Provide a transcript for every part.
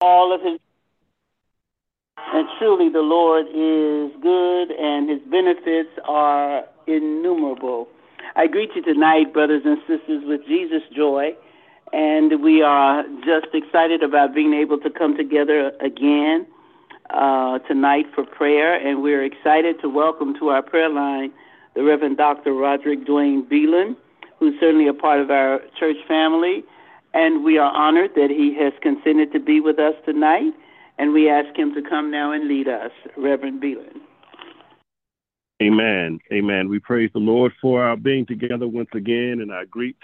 all of his and truly the Lord is good and his benefits are innumerable. I greet you tonight, brothers and sisters, with Jesus joy. And we are just excited about being able to come together again uh, tonight for prayer. And we're excited to welcome to our prayer line the Reverend Dr. Roderick Dwayne Belin, who's certainly a part of our church family. And we are honored that he has consented to be with us tonight. And we ask him to come now and lead us, Reverend Belin. Amen. Amen. We praise the Lord for our being together once again, and I greet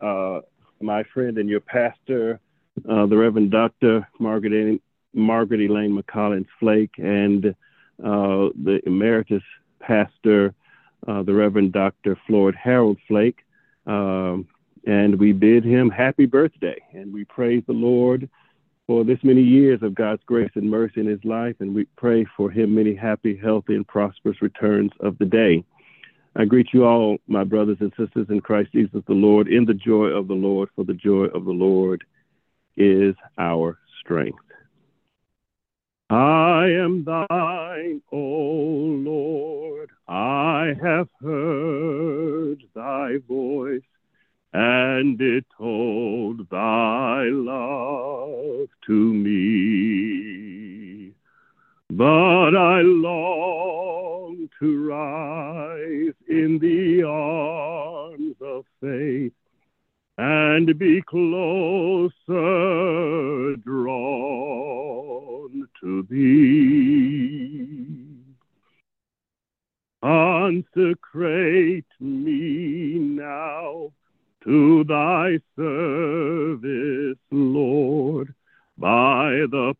uh, my friend and your pastor, uh, the Reverend Dr. Margaret, Margaret Elaine McCollins Flake, and uh, the emeritus pastor, uh, the Reverend Dr. Floyd Harold Flake. Um, and we bid him happy birthday, and we praise the Lord for this many years of God's grace and mercy in his life, and we pray for him many happy, healthy, and prosperous returns of the day. I greet you all, my brothers and sisters in Christ Jesus the Lord, in the joy of the Lord, for the joy of the Lord is our strength. I am thine, O Lord. I have heard the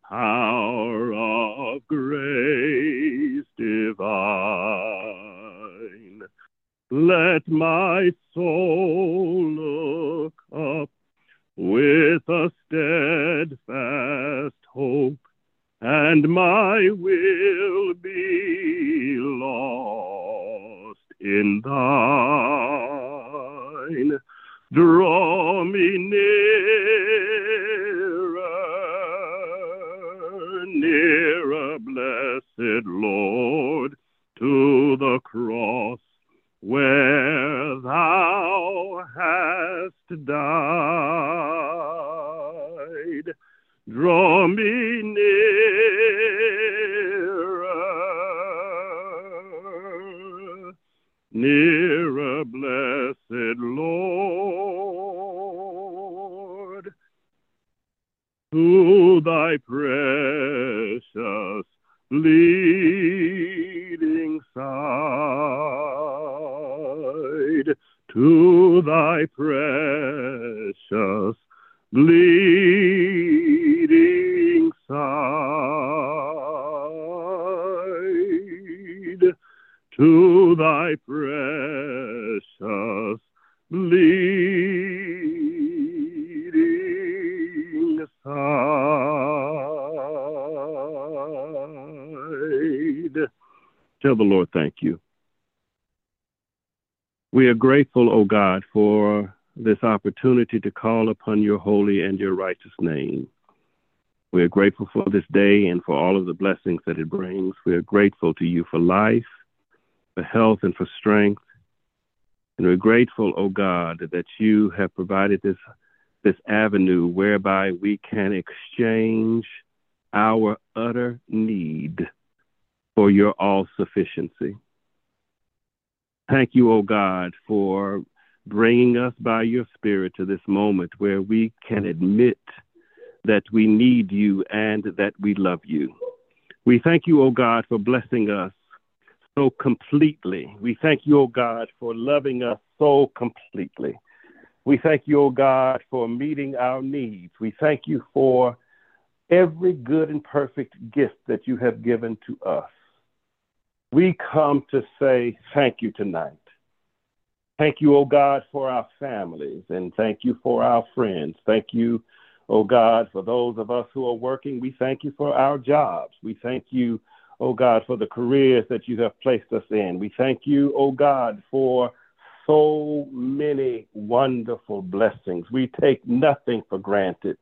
да, to thy precious bleeding side. Tell the Lord thank you. We are grateful, O God, for this opportunity to call upon your holy and your righteous name. We are grateful for this day and for all of the blessings that it brings. We are grateful to you for life for health and for strength. And we're grateful, O oh God, that you have provided this, this avenue whereby we can exchange our utter need for your all sufficiency. Thank you, O oh God, for bringing us by your Spirit to this moment where we can admit that we need you and that we love you. We thank you, O oh God, for blessing us so completely. We thank you, O oh God, for loving us so completely. We thank you, O oh God, for meeting our needs. We thank you for every good and perfect gift that you have given to us. We come to say thank you tonight. Thank you, O oh God, for our families, and thank you for our friends. Thank you, O God, for those of us who are working. We thank you for our jobs. We thank you oh God, for the careers that you have placed us in. We thank you, oh God, for so many wonderful blessings. We take nothing for granted.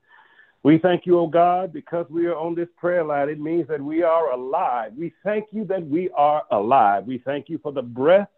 We thank you, O oh God, because we are on this prayer line. It means that we are alive. We thank you that we are alive. We thank you for the breath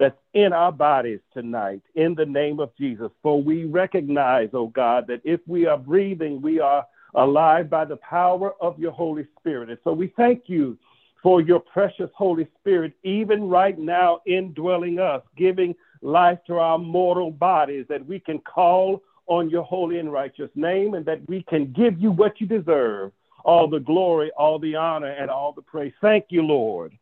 that's in our bodies tonight in the name of Jesus. For we recognize, oh God, that if we are breathing, we are alive by the power of your Holy Spirit. And so we thank you for your precious Holy Spirit, even right now indwelling us, giving life to our mortal bodies, that we can call on your holy and righteous name and that we can give you what you deserve all the glory, all the honor, and all the praise. Thank you, Lord.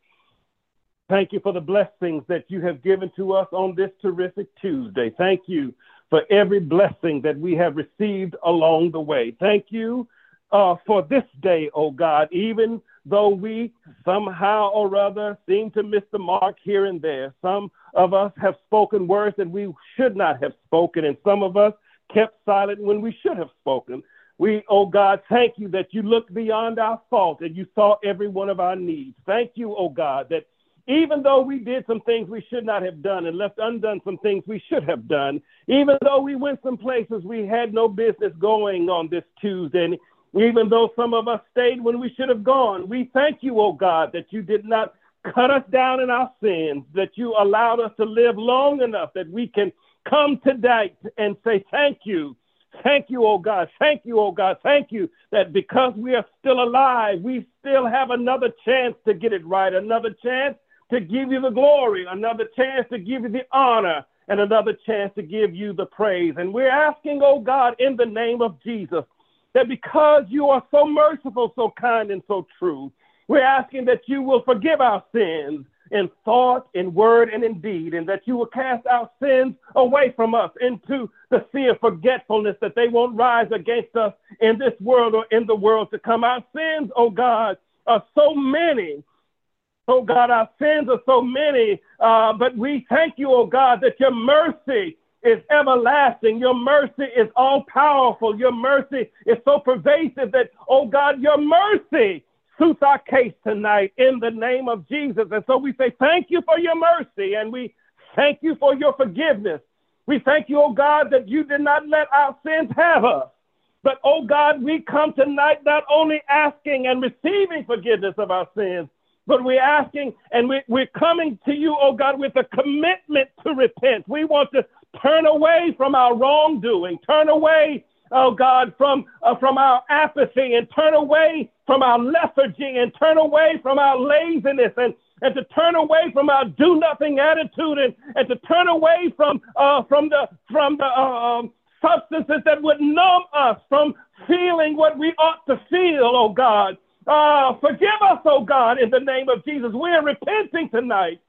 Thank you for the blessings that you have given to us on this terrific Tuesday. Thank you for every blessing that we have received along the way. Thank you uh, for this day, oh God, even though we somehow or other seem to miss the mark here and there. Some of us have spoken words that we should not have spoken, and some of us kept silent when we should have spoken. We, oh God, thank you that you looked beyond our fault and you saw every one of our needs. Thank you, oh God, that even though we did some things we should not have done and left undone some things we should have done, even though we went some places we had no business going on this Tuesday, and even though some of us stayed when we should have gone, we thank you, oh God, that you did not cut us down in our sins, that you allowed us to live long enough that we can come tonight and say thank you. Thank you, oh God. Thank you, oh God. Thank you that because we are still alive, we still have another chance to get it right, another chance to give you the glory, another chance to give you the honor, and another chance to give you the praise. And we're asking, oh God, in the name of Jesus, that because you are so merciful, so kind, and so true, we're asking that you will forgive our sins in thought, in word, and in deed, and that you will cast our sins away from us into the sea of forgetfulness, that they won't rise against us in this world or in the world to come. Our sins, oh God, are so many Oh God, our sins are so many, uh, but we thank you, oh God, that your mercy is everlasting. Your mercy is all powerful. Your mercy is so pervasive that, oh God, your mercy suits our case tonight in the name of Jesus. And so we say thank you for your mercy and we thank you for your forgiveness. We thank you, oh God, that you did not let our sins have us. But, oh God, we come tonight not only asking and receiving forgiveness of our sins, but we're asking and we, we're coming to you, oh God, with a commitment to repent. We want to turn away from our wrongdoing, turn away, oh God, from, uh, from our apathy and turn away from our lethargy and turn away from our laziness and, and to turn away from our do nothing attitude and, and to turn away from, uh, from the, from the, uh, um, substances that would numb us from feeling what we ought to feel, oh God. Uh, forgive us, oh God, in the name of Jesus. We are repenting tonight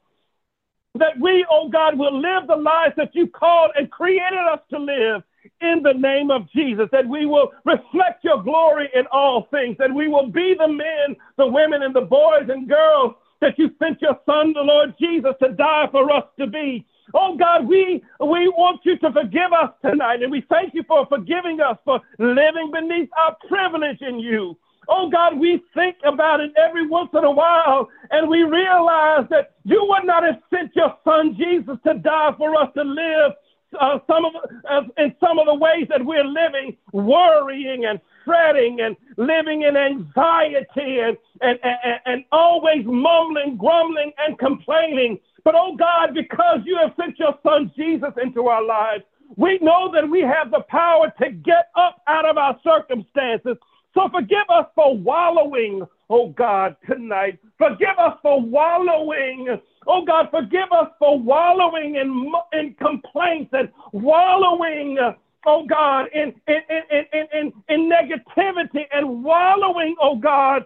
that we, oh God, will live the lives that you called and created us to live in the name of Jesus, that we will reflect your glory in all things, that we will be the men, the women, and the boys and girls that you sent your son, the Lord Jesus, to die for us to be. Oh God, we, we want you to forgive us tonight, and we thank you for forgiving us for living beneath our privilege in you. Oh God, we think about it every once in a while and we realize that you would not have sent your son Jesus to die for us to live uh, some of uh, in some of the ways that we're living, worrying and fretting and living in anxiety and, and, and, and always mumbling, grumbling, and complaining. But oh God, because you have sent your son Jesus into our lives, we know that we have the power to get up out of our circumstances so forgive us for wallowing, oh God, tonight. Forgive us for wallowing. Oh God, forgive us for wallowing in, in complaints and wallowing, oh God, in, in, in, in, in, in negativity and wallowing, oh God,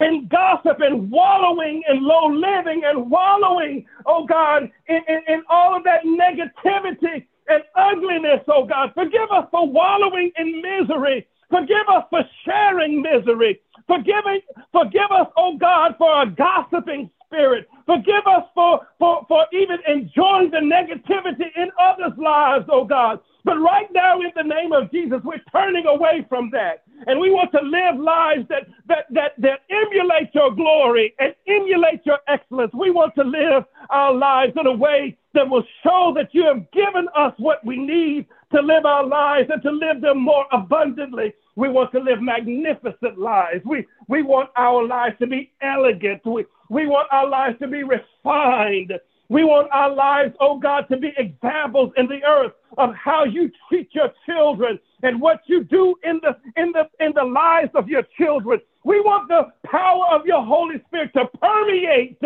in gossip and wallowing in low living and wallowing, oh God, in, in, in all of that negativity and ugliness, oh God. Forgive us for wallowing in misery Forgive us for sharing misery. Forgive, forgive us, oh God, for a gossiping spirit. Forgive us for, for, for even enjoying the negativity in others' lives, oh God. But right now, in the name of Jesus, we're turning away from that. And we want to live lives that, that, that, that emulate your glory and emulate your excellence. We want to live our lives in a way that will show that you have given us what we need to live our lives and to live them more abundantly. We want to live magnificent lives. We, we want our lives to be elegant. We, we want our lives to be refined. We want our lives, oh God, to be examples in the earth of how you treat your children and what you do in the in the in the lives of your children. We want the power of your Holy Spirit to permeate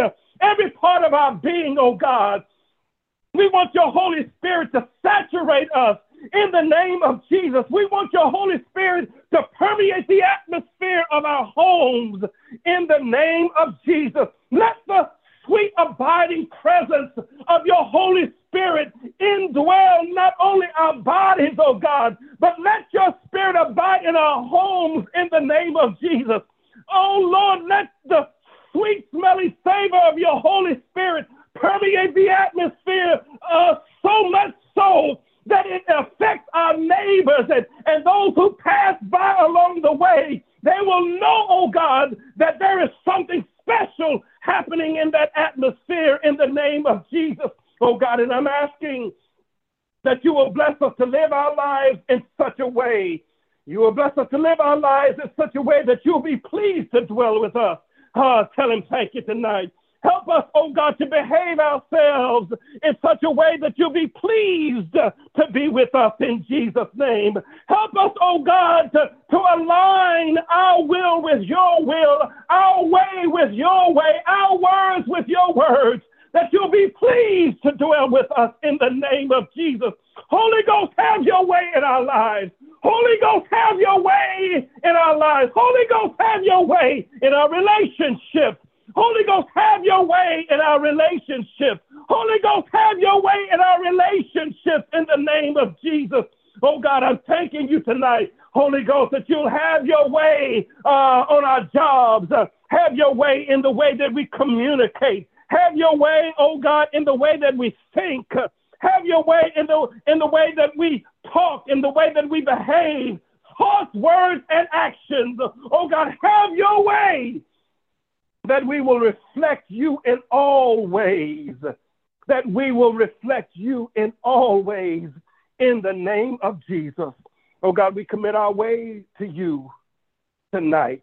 every part of our being, oh God. We want your Holy Spirit to saturate us in the name of Jesus. We want your Holy Spirit to permeate the atmosphere of our homes in the name of Jesus. Let the sweet abiding presence of your Holy Spirit indwell not only our bodies, oh God, but let your spirit abide in our homes in the name of Jesus. Oh Lord, let the sweet smelling savor of your Holy Spirit permeate the atmosphere uh, so much so that it affects our neighbors and, and those who pass by along the way. They will know, oh God, that there is something special happening in that atmosphere in the name of Jesus, oh God. And I'm asking that you will bless us to live our lives in such a way. You will bless us to live our lives in such a way that you'll be pleased to dwell with us. Ah, tell him thank you tonight. Help us, oh God, to behave ourselves in such a way that you'll be pleased to be with us in Jesus' name. Help us, oh God, to, to align our will with your will, our way with your way, our words with your words, that you'll be pleased to dwell with us in the name of Jesus. Holy Ghost, have your way in our lives. Holy Ghost, have your way in our lives. Holy Ghost, have your way in our relationships. Holy Ghost, have your way in our relationship. Holy Ghost, have your way in our relationship in the name of Jesus. Oh God, I'm thanking you tonight, Holy Ghost, that you'll have your way uh, on our jobs. Uh, have your way in the way that we communicate. Have your way, oh God, in the way that we think. Have your way in the in the way that we talk, in the way that we behave, thoughts, words, and actions. Oh God, have your way that we will reflect you in all ways, that we will reflect you in all ways in the name of Jesus. Oh God, we commit our way to you tonight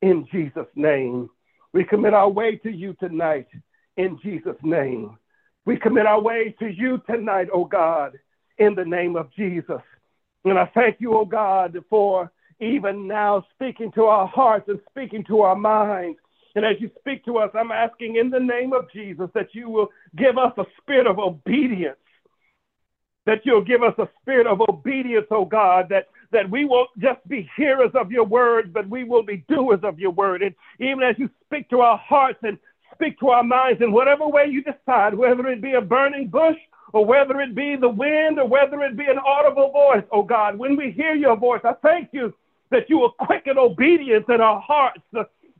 in Jesus' name. We commit our way to you tonight in Jesus' name. We commit our way to you tonight, oh God, in the name of Jesus. And I thank you, oh God, for even now speaking to our hearts and speaking to our minds and as you speak to us, I'm asking in the name of Jesus that you will give us a spirit of obedience. That you'll give us a spirit of obedience, oh God, that, that we won't just be hearers of your word, but we will be doers of your word. And even as you speak to our hearts and speak to our minds in whatever way you decide, whether it be a burning bush or whether it be the wind or whether it be an audible voice, oh God, when we hear your voice, I thank you that you will quicken obedience in our hearts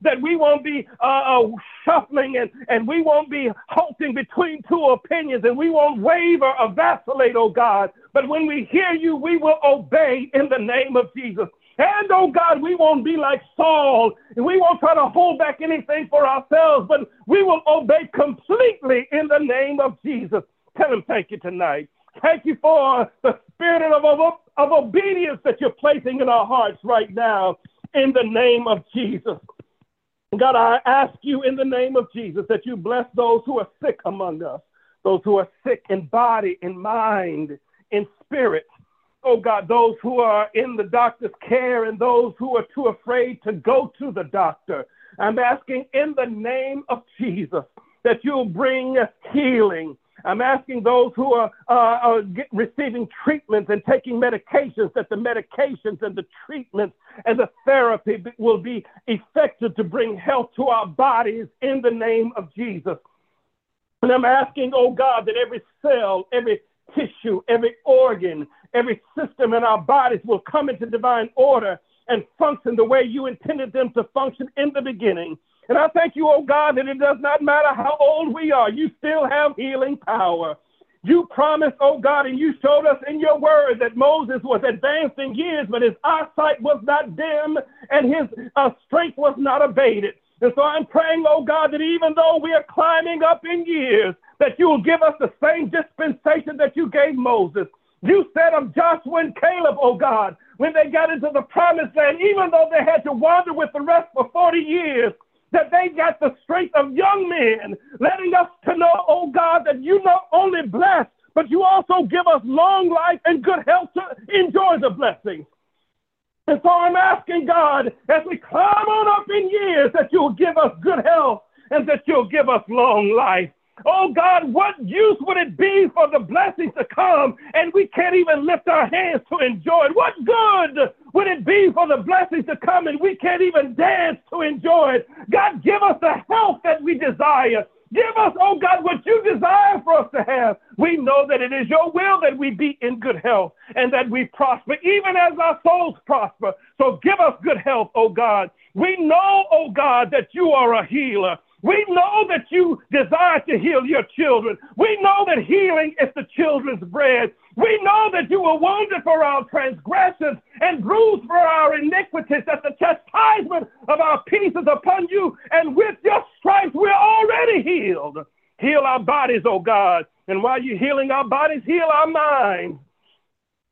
that we won't be uh, uh, shuffling and, and we won't be halting between two opinions and we won't waver or vacillate, oh God. But when we hear you, we will obey in the name of Jesus. And oh God, we won't be like Saul, and we won't try to hold back anything for ourselves, but we will obey completely in the name of Jesus. Tell him thank you tonight. Thank you for the spirit of, of, of obedience that you're placing in our hearts right now in the name of Jesus. God, I ask you in the name of Jesus that you bless those who are sick among us, those who are sick in body, in mind, in spirit. Oh God, those who are in the doctor's care and those who are too afraid to go to the doctor. I'm asking in the name of Jesus that you'll bring healing, I'm asking those who are, uh, are get, receiving treatments and taking medications that the medications and the treatments and the therapy will be effective to bring health to our bodies in the name of Jesus. And I'm asking, oh God, that every cell, every tissue, every organ, every system in our bodies will come into divine order and function the way you intended them to function in the beginning. And I thank you, oh God, that it does not matter how old we are, you still have healing power. You promised, oh God, and you showed us in your word that Moses was advanced in years, but his eyesight was not dim and his uh, strength was not abated. And so I'm praying, oh God, that even though we are climbing up in years, that you will give us the same dispensation that you gave Moses. You said of Joshua and Caleb, oh God, when they got into the promised land, even though they had to wander with the rest for 40 years, that they got the strength of young men, letting us to know, oh God, that you not only bless, but you also give us long life and good health to enjoy the blessings. And so I'm asking God, as we climb on up in years, that you'll give us good health and that you'll give us long life. Oh God, what use would it be for the blessings to come and we can't even lift our hands to enjoy it? What good would it be for the blessings to come and we can't even dance to enjoy it? God, give us the health that we desire. Give us, oh God, what you desire for us to have. We know that it is your will that we be in good health and that we prosper, even as our souls prosper. So give us good health, oh God. We know, oh God, that you are a healer. We know that you desire to heal your children. We know that healing is the children's bread. We know that you were wounded for our transgressions and bruised for our iniquities, that the chastisement of our peace is upon you, and with your stripes we're already healed. Heal our bodies, O oh God. And while you're healing our bodies, heal our minds,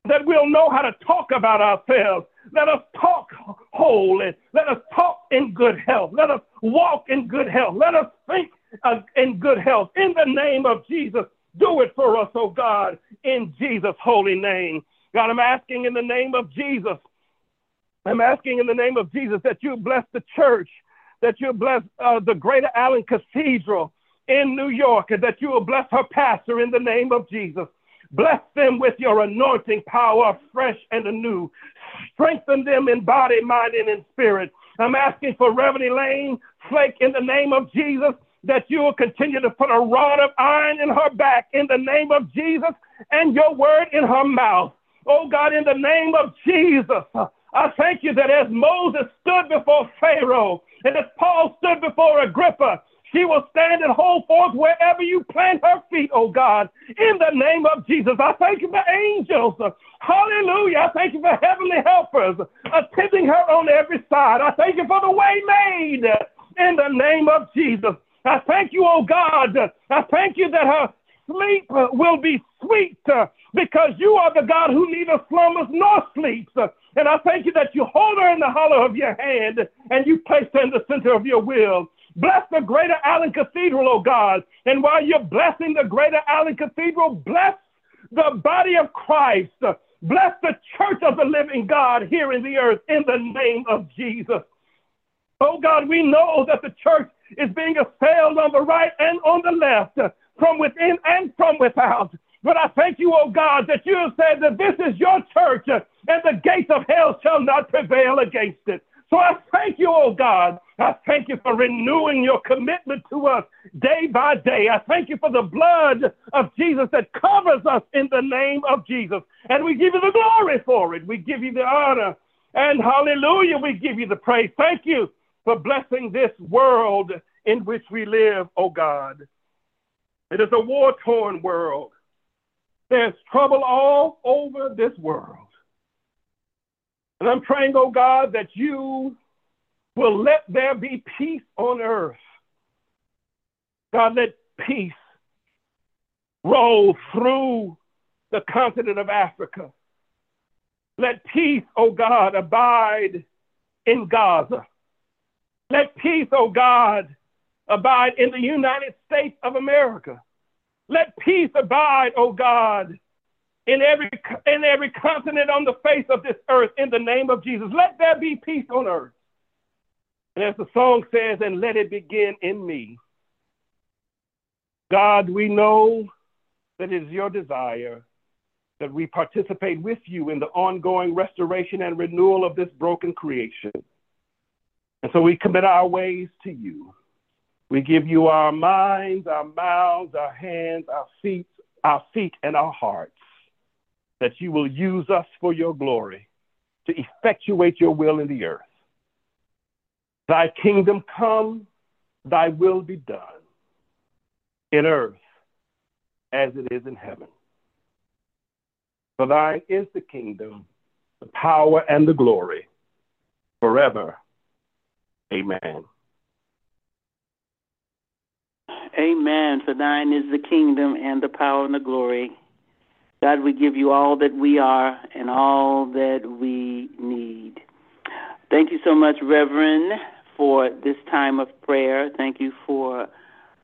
that we'll know how to talk about ourselves let us talk holy. Let us talk in good health. Let us walk in good health. Let us think uh, in good health. In the name of Jesus, do it for us, oh God, in Jesus' holy name. God, I'm asking in the name of Jesus. I'm asking in the name of Jesus that you bless the church, that you bless uh, the Greater Allen Cathedral in New York, and that you will bless her pastor in the name of Jesus. Bless them with your anointing power, fresh and anew. Strengthen them in body, mind, and in spirit. I'm asking for Reverend Elaine Flake in the name of Jesus that you will continue to put a rod of iron in her back in the name of Jesus and your word in her mouth. Oh God, in the name of Jesus, I thank you that as Moses stood before Pharaoh and as Paul stood before Agrippa, she will stand and hold forth wherever you plant her feet, oh God, in the name of Jesus. I thank you for angels. Hallelujah. I thank you for heavenly helpers attending her on every side. I thank you for the way made in the name of Jesus. I thank you, oh God. I thank you that her sleep will be sweet because you are the God who neither slumbers nor sleeps. And I thank you that you hold her in the hollow of your hand and you place her in the center of your will. Bless the Greater Allen Cathedral, oh God. And while you're blessing the Greater Allen Cathedral, bless the body of Christ. Bless the church of the living God here in the earth in the name of Jesus. Oh God, we know that the church is being assailed on the right and on the left, from within and from without. But I thank you, oh God, that you have said that this is your church and the gates of hell shall not prevail against it. So I thank you, oh God. I thank you for renewing your commitment to us day by day. I thank you for the blood of Jesus that covers us in the name of Jesus. And we give you the glory for it. We give you the honor. And hallelujah, we give you the praise. Thank you for blessing this world in which we live, oh God. It is a war torn world. There's trouble all over this world. And I'm praying, oh God, that you will let there be peace on earth. God, let peace roll through the continent of Africa. Let peace, oh God, abide in Gaza. Let peace, oh God, abide in the United States of America. Let peace abide, oh God, in every in every continent on the face of this earth in the name of Jesus. Let there be peace on earth. And as the song says, and let it begin in me. God, we know that it is your desire that we participate with you in the ongoing restoration and renewal of this broken creation. And so we commit our ways to you. We give you our minds, our mouths, our hands, our feet, our feet and our hearts that you will use us for your glory to effectuate your will in the earth. Thy kingdom come, thy will be done in earth as it is in heaven. For thine is the kingdom, the power, and the glory forever. Amen. Amen. For thine is the kingdom and the power and the glory God, we give you all that we are and all that we need. Thank you so much, Reverend, for this time of prayer. Thank you for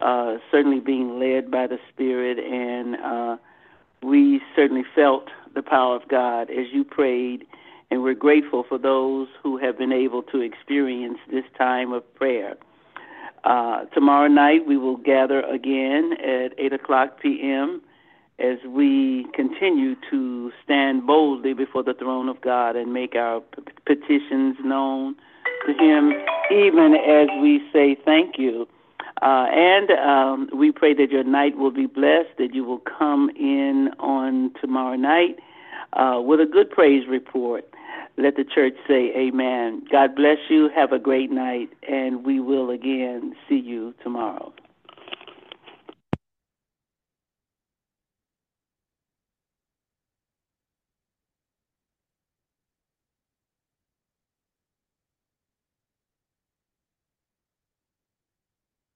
uh, certainly being led by the Spirit, and uh, we certainly felt the power of God as you prayed, and we're grateful for those who have been able to experience this time of prayer. Uh, tomorrow night we will gather again at 8 o'clock p.m. as we continue to stand boldly before the throne of God and make our p- petitions known to Him, even as we say thank you. Uh, and um, we pray that your night will be blessed, that you will come in on tomorrow night uh, with a good praise report. Let the church say amen. God bless you. Have a great night, and we will again see you tomorrow.